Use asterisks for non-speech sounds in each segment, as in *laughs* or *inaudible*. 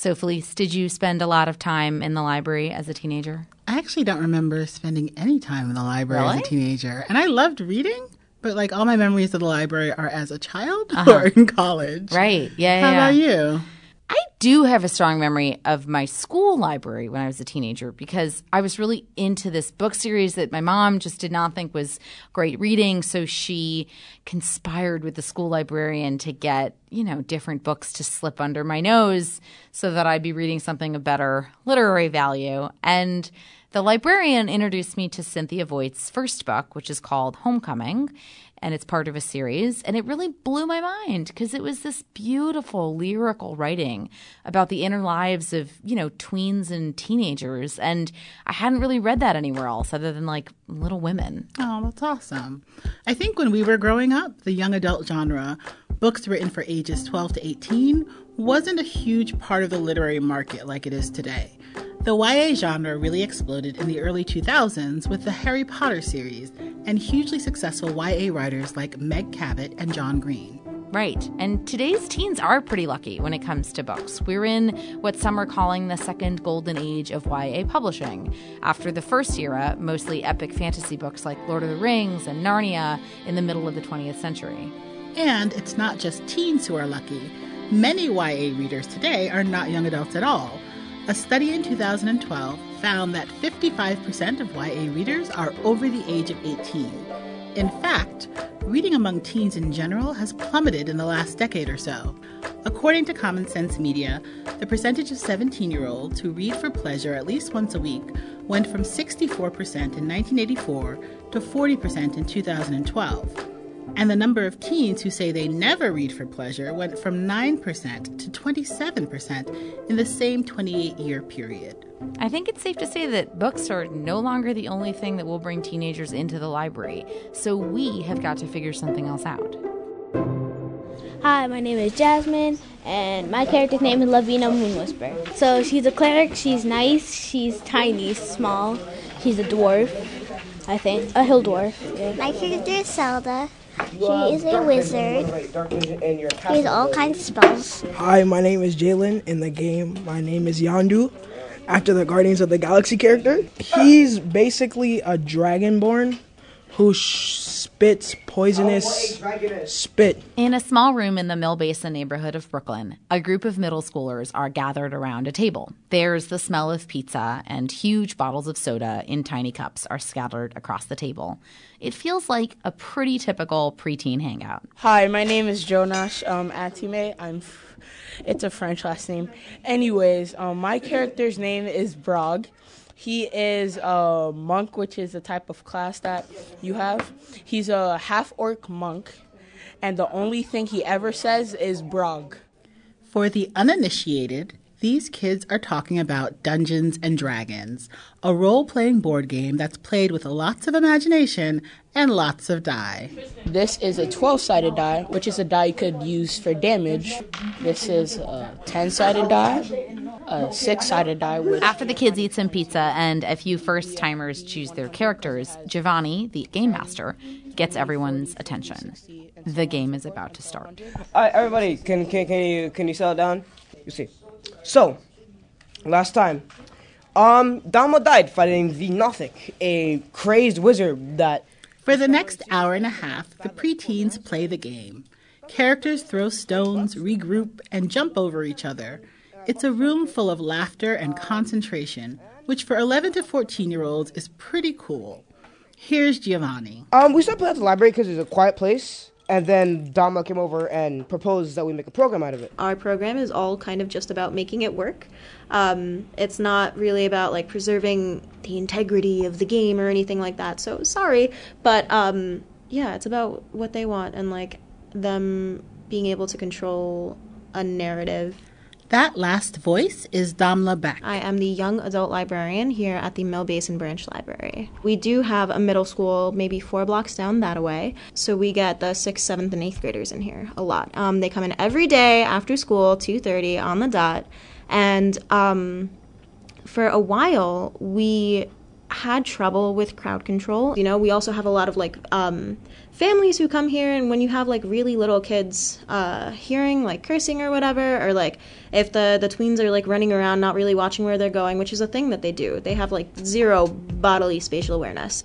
So, Felice, did you spend a lot of time in the library as a teenager? I actually don't remember spending any time in the library Really? as a teenager. And I loved reading, but like all my memories of the library are as a child Uh-huh. *laughs* or in college. Right. Yeah. How yeah. about you? I do have a strong memory of my school library when I was a teenager because I was really into this book series that my mom just did not think was great reading. So she conspired with the school librarian to get, you know, different books to slip under my nose so that I'd be reading something of better literary value. And the librarian introduced me to Cynthia Voigt's first book, which is called Homecoming, and it's part of a series. And it really blew my mind because it was this beautiful lyrical writing about the inner lives of, you know, tweens and teenagers. And I hadn't really read that anywhere else other than like Little Women. Oh, that's awesome. I think when we were growing up, the young adult genre, books written for ages 12 to 18, wasn't a huge part of the literary market like it is today. The YA genre really exploded in the early 2000s with the Harry Potter series and hugely successful YA writers like Meg Cabot and John Green. Right. And today's teens are pretty lucky when it comes to books. We're in what some are calling the second golden age of YA publishing. After the first era, mostly epic fantasy books like Lord of the Rings and Narnia in the middle of the 20th century. And it's not just teens who are lucky. Many YA readers today are not young adults at all. A study in 2012 found that 55% of YA readers are over the age of 18. In fact, reading among teens in general has plummeted in the last decade or so. According to Common Sense Media, the percentage of 17 year olds who read for pleasure at least once a week went from 64% in 1984 to 40% in 2012. And the number of teens who say they never read for pleasure went from 9% to 27% in the same 28 year period. I think it's safe to say that books are no longer the only thing that will bring teenagers into the library, so we have got to figure something else out. Hi, my name is Jasmine, and my character's name is Lavina Moonwhisper. So she's a cleric. She's nice. She's tiny, small. She's a dwarf, I think, a hill dwarf. Yeah. My character is Zelda. She is a wizard. She has all kinds of spells. Hi, my name is Jalen. In the game, my name is Yondu, after the Guardians of the Galaxy character. He's basically a dragonborn who sh- spits poisonous spit. In a small room in the Mill Basin neighborhood of Brooklyn, a group of middle schoolers are gathered around a table. There's the smell of pizza, and huge bottles of soda in tiny cups are scattered across the table. It feels like a pretty typical preteen hangout. Hi, my name is Jonash um, Atime. I'm. F- it's a French last name. Anyways, um, my character's name is Brog. He is a monk, which is a type of class that you have. He's a half orc monk, and the only thing he ever says is Brog. For the uninitiated, these kids are talking about Dungeons and Dragons, a role playing board game that's played with lots of imagination and lots of die. This is a 12 sided die, which is a die you could use for damage. This is a 10 sided die, a 6 sided die with. After the kids eat some pizza and a few first timers choose their characters, Giovanni, the game master, gets everyone's attention. The game is about to start. All right, everybody, can can can you can you settle down? You see. So, last time, um, Damo died fighting the Nothic, a crazed wizard that. For the next hour and a half, the preteens play the game. Characters throw stones, regroup, and jump over each other. It's a room full of laughter and concentration, which for 11 to 14 year olds is pretty cool. Here's Giovanni. Um, we playing at the library because it's a quiet place, and then Damla came over and proposed that we make a program out of it. Our program is all kind of just about making it work. Um, it's not really about like preserving the integrity of the game or anything like that. So sorry, but um, yeah, it's about what they want and like them being able to control a narrative. That last voice is Damla Beck. I am the young adult librarian here at the Mill Basin Branch Library. We do have a middle school, maybe four blocks down that away. So we get the sixth, seventh, and eighth graders in here a lot. Um, they come in every day after school, two thirty on the dot, and um, for a while we had trouble with crowd control. You know, we also have a lot of like um, families who come here, and when you have like really little kids uh, hearing like cursing or whatever, or like if the the tweens are like running around not really watching where they're going, which is a thing that they do, they have like zero bodily spatial awareness.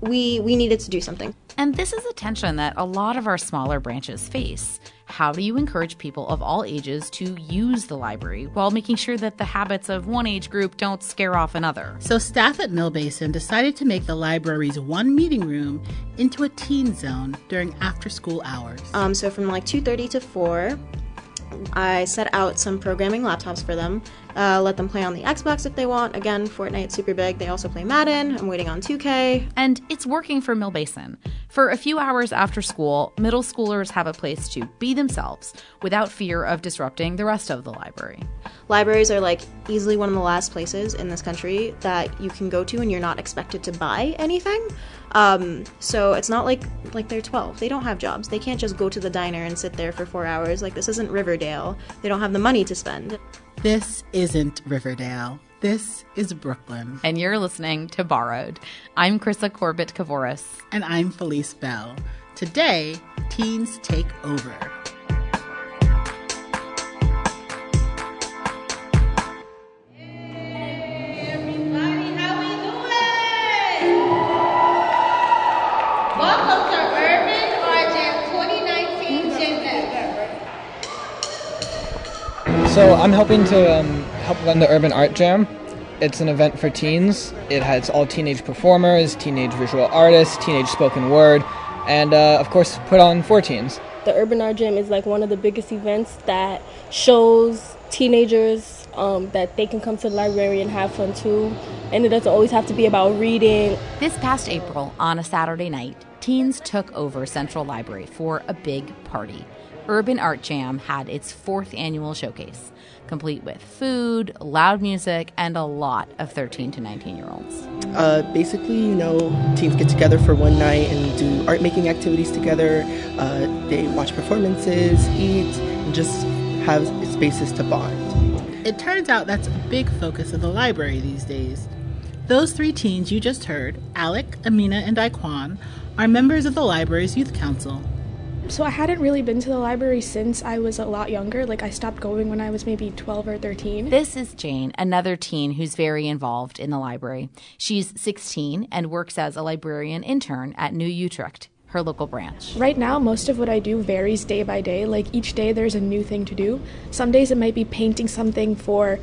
We we needed to do something. And this is a tension that a lot of our smaller branches face. How do you encourage people of all ages to use the library while making sure that the habits of one age group don't scare off another? So, staff at Mill Basin decided to make the library's one meeting room into a teen zone during after school hours. Um, so from like 2:30 to 4, I set out some programming laptops for them. Uh, let them play on the Xbox if they want. Again, Fortnite's super big. They also play Madden. I'm waiting on 2K. And it's working for Mill Basin. For a few hours after school, middle schoolers have a place to be themselves without fear of disrupting the rest of the library. Libraries are like easily one of the last places in this country that you can go to and you're not expected to buy anything. Um, so it's not like like they're 12. They don't have jobs. They can't just go to the diner and sit there for four hours. Like this isn't Riverdale. They don't have the money to spend. This isn't Riverdale. This is Brooklyn. And you're listening to Borrowed. I'm Krissa Corbett Kavouras. And I'm Felice Belle. Today, teens take over. How we doing? Welcome to Urban Art 2019 Gen So I'm helping to um, help run the Urban Art Jam. It's an event for teens. It has all teenage performers, teenage visual artists, teenage spoken word, and uh, of course put on for teens. The Urban Art Jam is like one of the biggest events that shows teenagers um, that they can come to the library and have fun too. And it doesn't always have to be about reading. This past April, on a Saturday night, teens took over Central Library for a big party. Urban Art Jam had its fourth annual showcase, complete with food, loud music, and a lot of 13 to 19 year olds. Uh, basically, you know, teens get together for one night and do art making activities together. Uh, they watch performances, eat, and just have spaces to bond. It turns out that's a big focus of the library these days. Those three teens you just heard, Alec, Amina, and Iquan, are members of the library's youth council. So I hadn't really been to the library since I was a lot younger. Like I stopped going when I was maybe 12 or 13. This is Jane, another teen who's very involved in the library. She's 16 and works as a librarian intern at New Utrecht, her local branch. Right now, most of what I do varies day by day. Like each day, there's a new thing to do. Some days it might be painting something for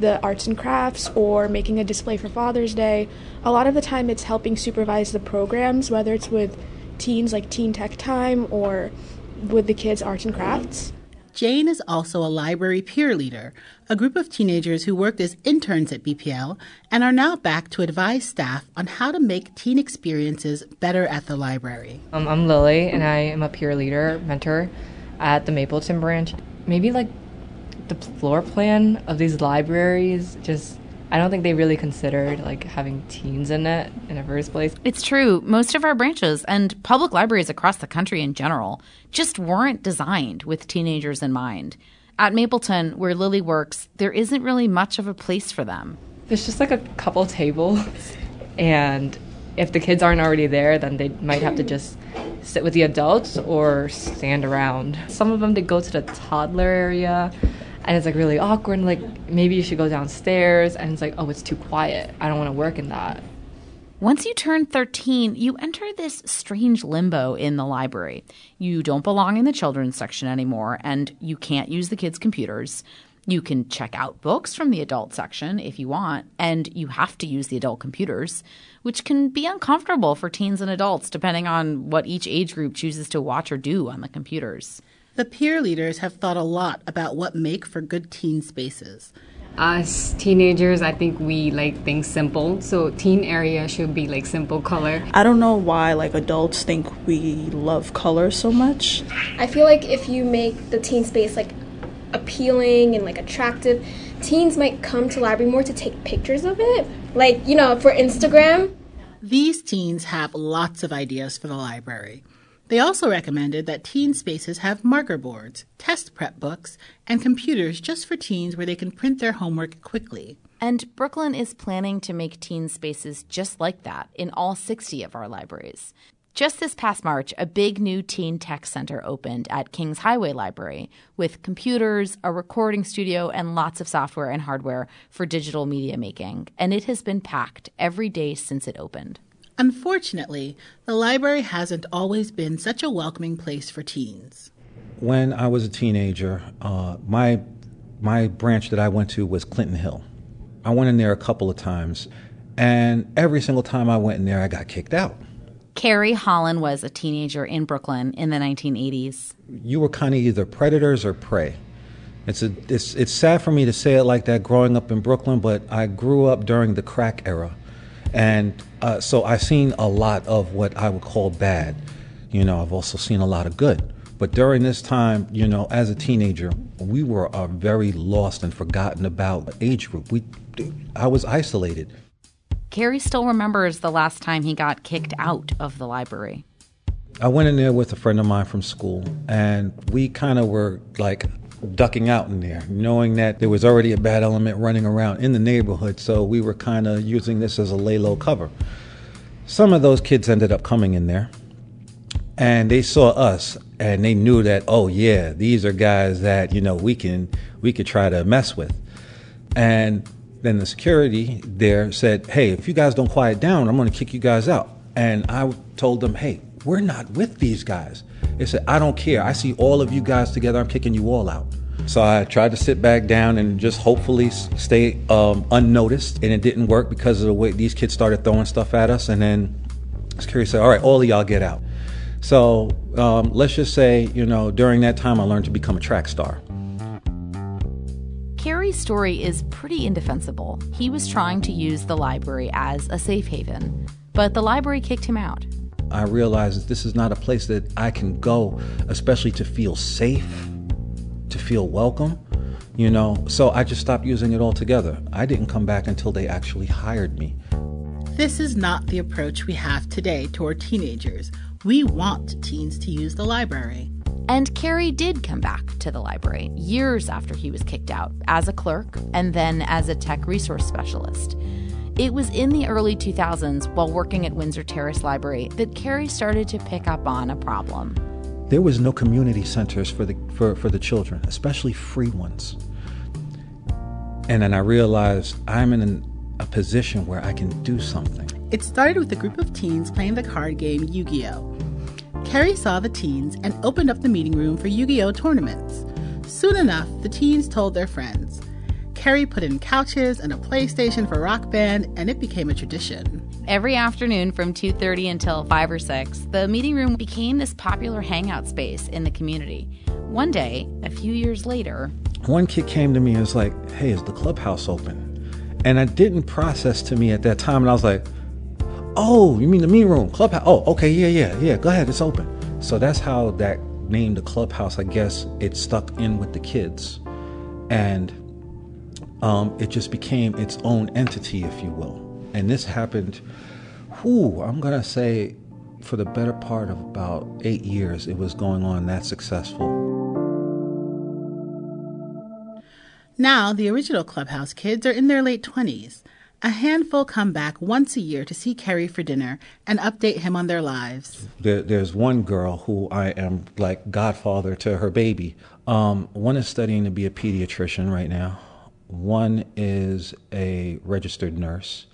the arts and crafts or making a display for Father's Day. A lot of the time, it's helping supervise the programs, whether it's with teens like Teen Tech Time or with the kids' arts and crafts. Jane is also a library peer leader, a group of teenagers who worked as interns at BPL and are now back to advise staff on how to make teen experiences better at the library. Um, I'm Lily, and I am a peer leader, mentor at the Mapleton branch. Maybe like the floor plan of these libraries just I don't think they really considered like having teens in it in the first place. It's true. Most of our branches and public libraries across the country in general just weren't designed with teenagers in mind. At Mapleton, where Lily works, there isn't really much of a place for them. There's just like a couple tables, and if the kids aren't already there, then they might have to just sit with the adults or stand around. Some of them they go to the toddler area and it's like really awkward and like maybe you should go downstairs and it's like oh it's too quiet. I don't want to work in that. Once you turn 13 you enter this strange limbo in the library. You don't belong in the children's section anymore and you can't use the kids computers. You can check out books from the adult section if you want, and you have to use the adult computers, which can be uncomfortable for teens and adults depending on what each age group chooses to watch or do on the computers. The peer leaders have thought a lot about what make for good teen spaces. As teenagers, I think we like things simple. So teen area should be like simple color. I don't know why like adults think we love color so much. I feel like if you make the teen space like appealing and like attractive, teens might come to library more to take pictures of it. Like, you know, for Instagram. These teens have lots of ideas for the library. They also recommended that teen spaces have marker boards, test prep books, and computers just for teens where they can print their homework quickly. And Brooklyn is planning to make teen spaces just like that in all 60 of our libraries. Just this past March, a big new teen tech center opened at Kings Highway Library with computers, a recording studio, and lots of software and hardware for digital media making. And it has been packed every day since it opened. Unfortunately, the library hasn't always been such a welcoming place for teens. When I was a teenager, uh, my my branch that I went to was Clinton Hill. I went in there a couple of times, and every single time I went in there, I got kicked out. Carrie Holland was a teenager in Brooklyn in the 1980s. You were kind of either predators or prey. It's, a, it's, it's sad for me to say it like that growing up in Brooklyn, but I grew up during the crack era. And uh, so I've seen a lot of what I would call bad. You know, I've also seen a lot of good. But during this time, you know, as a teenager, we were a very lost and forgotten about age group. We, I was isolated. Carrie still remembers the last time he got kicked out of the library. I went in there with a friend of mine from school, and we kind of were like ducking out in there, knowing that there was already a bad element running around in the neighborhood, so we were kind of using this as a lay low cover. Some of those kids ended up coming in there, and they saw us, and they knew that, oh yeah, these are guys that you know we can we could try to mess with, and then the security there said, Hey, if you guys don't quiet down, I'm going to kick you guys out. And I told them, Hey, we're not with these guys. They said, I don't care. I see all of you guys together. I'm kicking you all out. So I tried to sit back down and just hopefully stay um, unnoticed. And it didn't work because of the way these kids started throwing stuff at us. And then security said, All right, all of y'all get out. So um, let's just say, you know, during that time, I learned to become a track star. Carrie's story is pretty indefensible. He was trying to use the library as a safe haven, but the library kicked him out. I realized that this is not a place that I can go, especially to feel safe, to feel welcome, you know. So I just stopped using it altogether. I didn't come back until they actually hired me. This is not the approach we have today toward teenagers. We want teens to use the library. And Carrie did come back to the library years after he was kicked out as a clerk and then as a tech resource specialist. It was in the early 2000s, while working at Windsor Terrace Library, that Carrie started to pick up on a problem. There was no community centers for the for, for the children, especially free ones. And then I realized I'm in an, a position where I can do something. It started with a group of teens playing the card game Yu Gi Oh! Carrie saw the teens and opened up the meeting room for Yu Gi Oh! tournaments. Soon enough, the teens told their friends. Carrie put in couches and a PlayStation for Rock Band, and it became a tradition. Every afternoon from 2:30 until 5 or 6, the meeting room became this popular hangout space in the community. One day, a few years later, one kid came to me and was like, "Hey, is the clubhouse open?" And I didn't process to me at that time, and I was like, Oh, you mean the meeting room, clubhouse? Oh, okay, yeah, yeah, yeah. Go ahead, it's open. So that's how that name, the clubhouse, I guess it stuck in with the kids, and um, it just became its own entity, if you will. And this happened. Whoo, I'm gonna say, for the better part of about eight years, it was going on that successful. Now, the original Clubhouse kids are in their late 20s. A handful come back once a year to see Carrie for dinner and update him on their lives. There, there's one girl who I am like godfather to her baby. Um, one is studying to be a pediatrician right now. One is a registered nurse.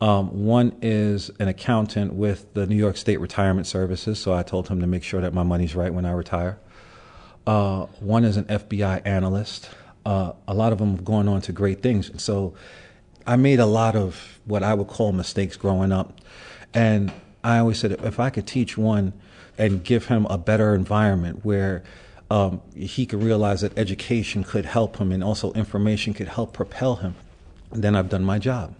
Um, one is an accountant with the New York State Retirement Services, so I told him to make sure that my money's right when I retire. Uh, one is an FBI analyst. Uh, a lot of them have gone on to great things. And So I made a lot of what I would call mistakes growing up. And I always said if I could teach one and give him a better environment where um, he could realize that education could help him and also information could help propel him, then I've done my job.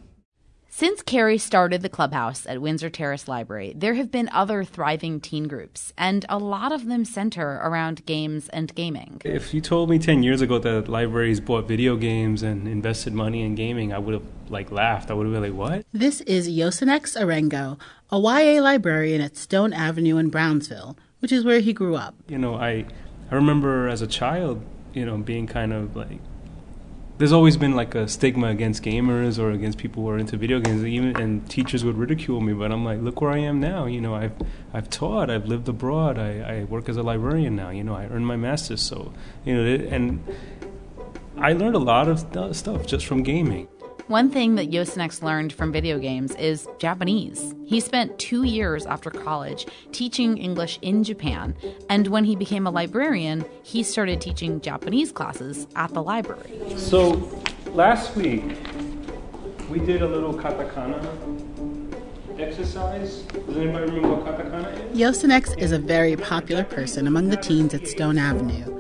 Since Carrie started the clubhouse at Windsor Terrace Library, there have been other thriving teen groups, and a lot of them center around games and gaming. If you told me 10 years ago that libraries bought video games and invested money in gaming, I would have like laughed. I would have been like, "What?" This is Yosenex Orengo, a YA librarian at Stone Avenue in Brownsville, which is where he grew up. You know, I I remember as a child, you know, being kind of like there's always been like a stigma against gamers or against people who are into video games. Even and teachers would ridicule me, but I'm like, look where I am now. You know, I've I've taught, I've lived abroad, I, I work as a librarian now. You know, I earned my master's, so you know, and I learned a lot of st- stuff just from gaming. One thing that Yosenex learned from video games is Japanese. He spent two years after college teaching English in Japan, and when he became a librarian, he started teaching Japanese classes at the library. So last week we did a little katakana exercise. Does anybody remember what katakana is? Yosenex is a very popular person among the teens at Stone Avenue.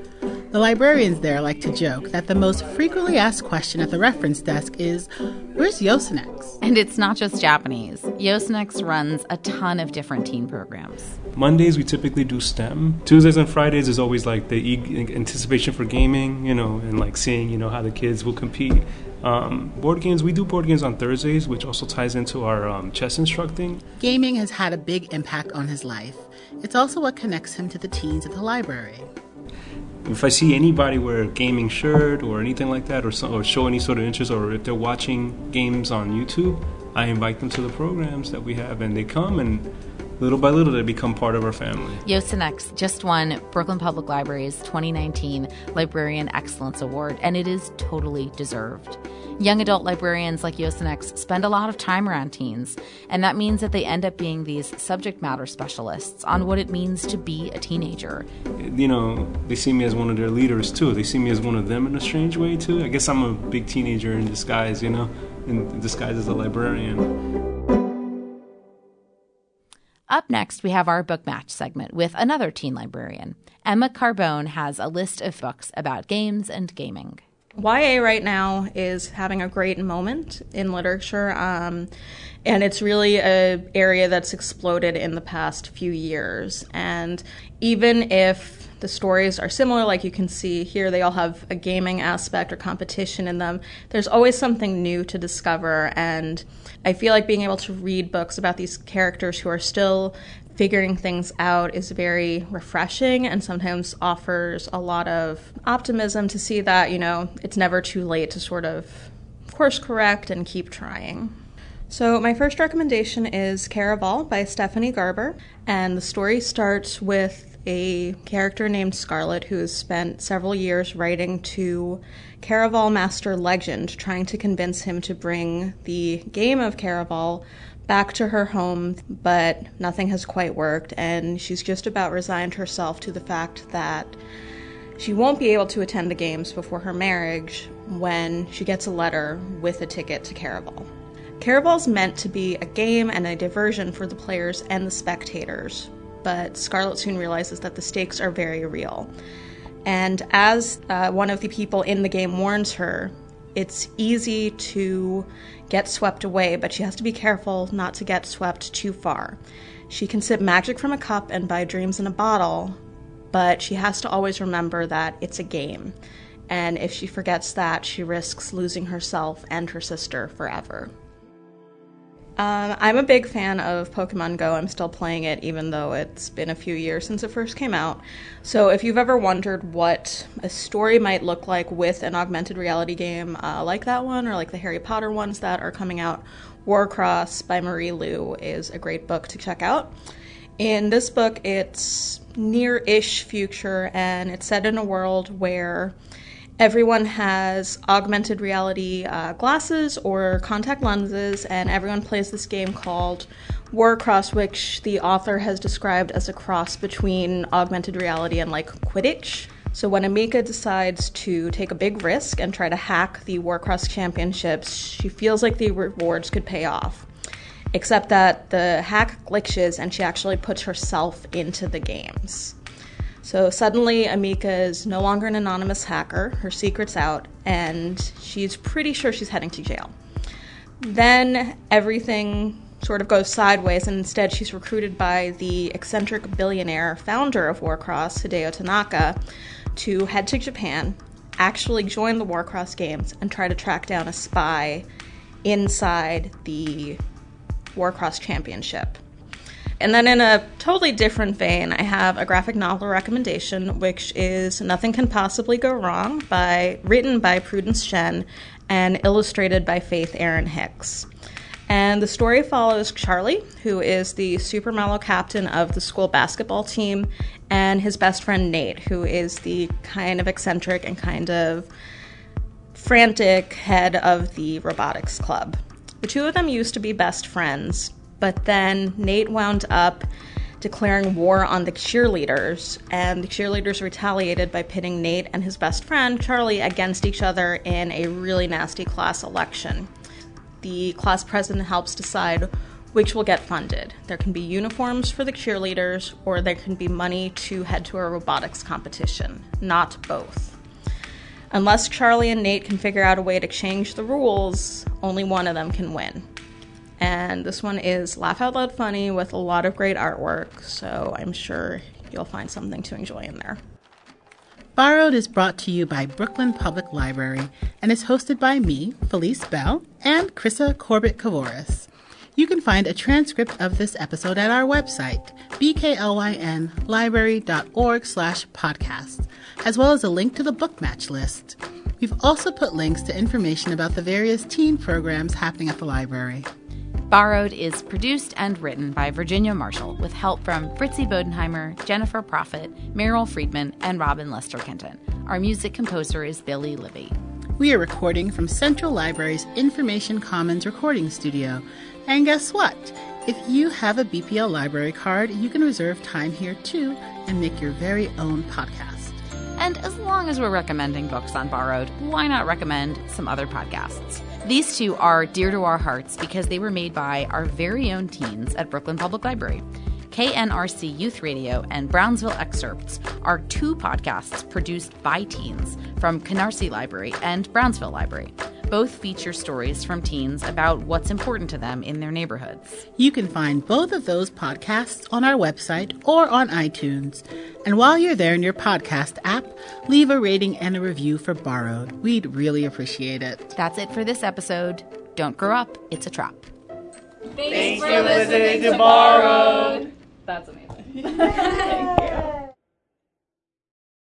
The librarians there like to joke that the most frequently asked question at the reference desk is, Where's Yosenex? And it's not just Japanese. Yosenex runs a ton of different teen programs. Mondays we typically do STEM. Tuesdays and Fridays is always like the e- anticipation for gaming, you know, and like seeing you know how the kids will compete. Um, board games we do board games on Thursdays, which also ties into our um, chess instructing. Gaming has had a big impact on his life. It's also what connects him to the teens at the library. If I see anybody wear a gaming shirt or anything like that, or, so, or show any sort of interest, or if they're watching games on YouTube, I invite them to the programs that we have, and they come and little by little they become part of our family. Yosenex just won Brooklyn Public Library's 2019 Librarian Excellence Award, and it is totally deserved. Young adult librarians like Yosenex spend a lot of time around teens, and that means that they end up being these subject matter specialists on what it means to be a teenager. You know, they see me as one of their leaders too. They see me as one of them in a strange way too. I guess I'm a big teenager in disguise, you know, in disguise as a librarian. Up next, we have our book match segment with another teen librarian. Emma Carbone has a list of books about games and gaming. YA right now is having a great moment in literature, um, and it's really an area that's exploded in the past few years. And even if the stories are similar, like you can see here, they all have a gaming aspect or competition in them. There's always something new to discover, and I feel like being able to read books about these characters who are still figuring things out is very refreshing and sometimes offers a lot of optimism to see that, you know, it's never too late to sort of course correct and keep trying. So, my first recommendation is Caraval by Stephanie Garber, and the story starts with a character named Scarlett who has spent several years writing to Caraval Master Legend, trying to convince him to bring the game of Caraval back to her home, but nothing has quite worked, and she's just about resigned herself to the fact that she won't be able to attend the games before her marriage when she gets a letter with a ticket to Caraval. Caraval's meant to be a game and a diversion for the players and the spectators, but Scarlett soon realizes that the stakes are very real. And as uh, one of the people in the game warns her, it's easy to get swept away, but she has to be careful not to get swept too far. She can sip magic from a cup and buy dreams in a bottle, but she has to always remember that it's a game. And if she forgets that, she risks losing herself and her sister forever. Um, I'm a big fan of Pokemon Go. I'm still playing it, even though it's been a few years since it first came out. So, if you've ever wondered what a story might look like with an augmented reality game uh, like that one, or like the Harry Potter ones that are coming out, Warcross by Marie Lu is a great book to check out. In this book, it's near ish future, and it's set in a world where everyone has augmented reality uh, glasses or contact lenses, and everyone plays this game called Warcross, which the author has described as a cross between augmented reality and like Quidditch. So when Emika decides to take a big risk and try to hack the Warcross championships, she feels like the rewards could pay off. Except that the hack glitches and she actually puts herself into the games. So suddenly, Emika is no longer an anonymous hacker. Her secret's out, and she's pretty sure she's heading to jail. Then everything sort of goes sideways, and instead, she's recruited by the eccentric billionaire founder of Warcross, Hideo Tanaka, to head to Japan, actually join the Warcross games, and try to track down a spy inside the Warcross championship. And then, in a totally different vein, I have a graphic novel recommendation, which is Nothing Can Possibly Go Wrong, by written by Prudence Shen and illustrated by Faith Erin Hicks. And the story follows Charlie, who is the super mellow captain of the school basketball team, and his best friend Nate, who is the kind of eccentric and kind of frantic head of the robotics club. The two of them used to be best friends, but then Nate wound up declaring war on the cheerleaders, and the cheerleaders retaliated by pitting Nate and his best friend, Charlie, against each other in a really nasty class election. The class president helps decide which will get funded. There can be uniforms for the cheerleaders, or there can be money to head to a robotics competition, not both. Unless Charlie and Nate can figure out a way to change the rules, only one of them can win. And this one is laugh out loud funny with a lot of great artwork, so I'm sure you'll find something to enjoy in there. Borrowed is brought to you by Brooklyn Public Library and is hosted by me, Felice Belle, and Krissa Corbett Kavouras. You can find a transcript of this episode at our website, bklynlibrary.org slash podcast, as well as a link to the book match list. We've also put links to information about the various teen programs happening at the library. Borrowed is produced and written by Virginia Marshall with help from Fritzi Bodenheimer, Jennifer Profit, Meryl Friedman, and Robin Lester Kenton. Our music composer is Billy Libby. We are recording from Central Library's Information Commons recording studio. And guess what? If you have a BPL library card, you can reserve time here too and make your very own podcast. And as long as we're recommending books on Borrowed, why not recommend some other podcasts? These two are dear to our hearts because they were made by our very own teens at Brooklyn Public Library. KNRC Youth Radio and Brownsville Excerpts are two podcasts produced by teens from Canarsie Library and Brownsville Library. Both feature stories from teens about what's important to them in their neighborhoods. You can find both of those podcasts on our website or on iTunes. And while you're there in your podcast app, leave a rating and a review for Borrowed. We'd really appreciate it. That's it for this episode. Don't grow up, it's a trap. Thanks, for listening to Borrowed. That's amazing. *laughs* Thank you.